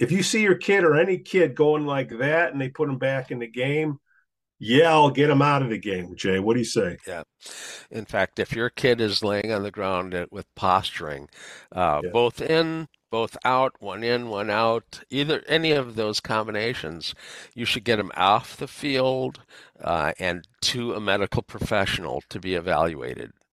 if you see your kid or any kid going like that and they put them back in the game, yell, get them out of the game. Jay, what do you say? Yeah. In fact, if your kid is laying on the ground uh, with posturing, uh, yeah. both in, both out, one in, one out, either any of those combinations, you should get them off the field uh, and to a medical professional to be evaluated